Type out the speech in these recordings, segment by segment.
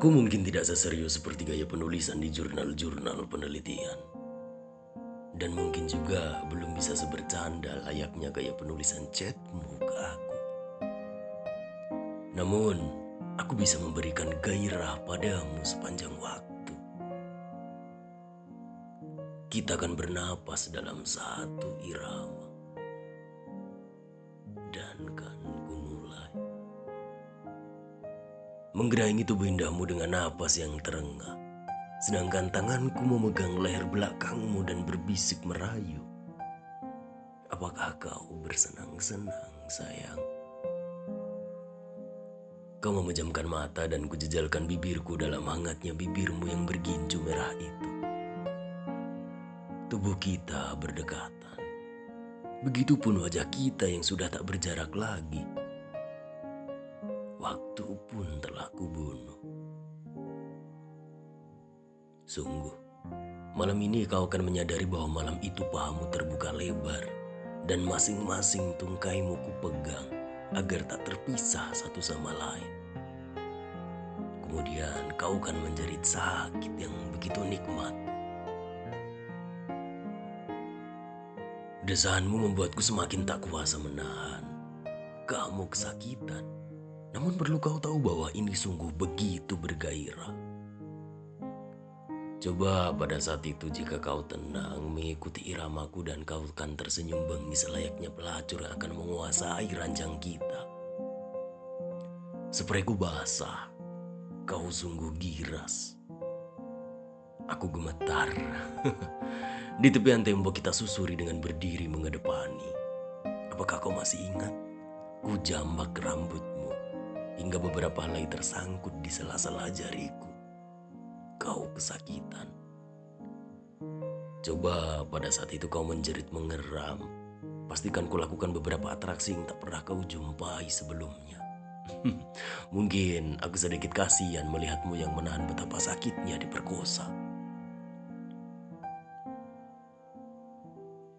Aku mungkin tidak seserius seperti gaya penulisan di jurnal-jurnal penelitian. Dan mungkin juga belum bisa sebercanda layaknya gaya penulisan chatmu ke aku. Namun, aku bisa memberikan gairah padamu sepanjang waktu. Kita akan bernapas dalam satu irama. Dan kan Menggerayangi tubuh indahmu dengan napas yang terengah. Sedangkan tanganku memegang leher belakangmu dan berbisik merayu. Apakah kau bersenang-senang, sayang? Kau memejamkan mata dan kujejalkan bibirku dalam hangatnya bibirmu yang bergincu merah itu. Tubuh kita berdekatan. Begitupun wajah kita yang sudah tak berjarak lagi. Waktu pun telah kubunuh. Sungguh, malam ini kau akan menyadari bahwa malam itu pahamu terbuka lebar dan masing-masing tungkaimu kupegang agar tak terpisah satu sama lain. Kemudian kau akan menjerit sakit yang begitu nikmat. Desahanmu membuatku semakin tak kuasa menahan. Kamu kesakitan. Namun perlu kau tahu bahwa ini sungguh begitu bergairah. Coba pada saat itu jika kau tenang mengikuti iramaku dan kau akan tersenyum bengis selayaknya pelacur yang akan menguasai ranjang kita. Sprayku basah, kau sungguh giras. Aku gemetar. Di tepian tembok kita susuri dengan berdiri menghadapani. Apakah kau masih ingat? Ku jambak rambutmu hingga beberapa helai tersangkut di sela-sela jariku. Kau kesakitan. Coba pada saat itu kau menjerit mengeram. Pastikan kulakukan beberapa atraksi yang tak pernah kau jumpai sebelumnya. Mungkin aku sedikit kasihan melihatmu yang menahan betapa sakitnya diperkosa.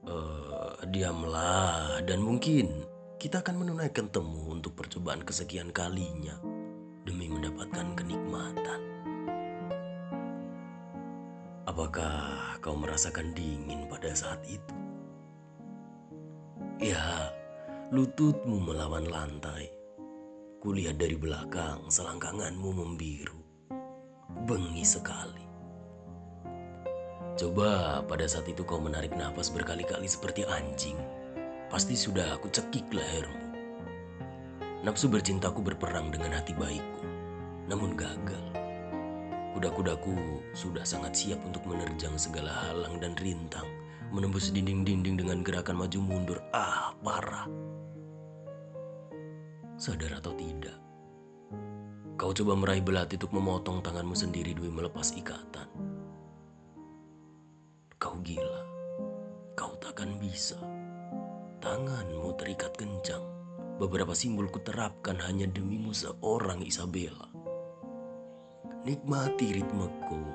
Uh, diamlah dan mungkin kita akan menunaikan temu untuk percobaan kesekian kalinya demi mendapatkan kenikmatan. Apakah kau merasakan dingin pada saat itu? Ya, lututmu melawan lantai. Kulihat dari belakang selangkanganmu membiru. Bengi sekali. Coba pada saat itu kau menarik nafas berkali-kali seperti anjing. Pasti sudah aku cekik lehermu. Nafsu bercintaku berperang dengan hati baikku, namun gagal. Kuda-kudaku sudah sangat siap untuk menerjang segala halang dan rintang, menembus dinding-dinding dengan gerakan maju mundur. Ah, parah. Sadar atau tidak, kau coba meraih belati untuk memotong tanganmu sendiri demi melepas ikatan. Kau gila, kau takkan bisa. Tanganmu terikat kencang. Beberapa simbol kuterapkan hanya demimu seorang Isabella. Nikmati ritmeku.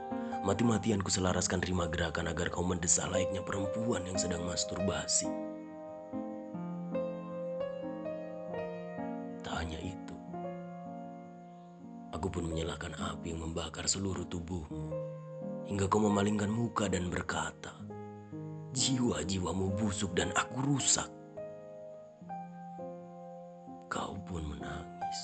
Mati-matian ku selaraskan rima gerakan agar kau mendesah layaknya perempuan yang sedang masturbasi. Tak hanya itu. Aku pun menyalakan api yang membakar seluruh tubuhmu. Hingga kau memalingkan muka dan berkata, Jiwa-jiwamu busuk dan aku rusak. Kau pun menangis.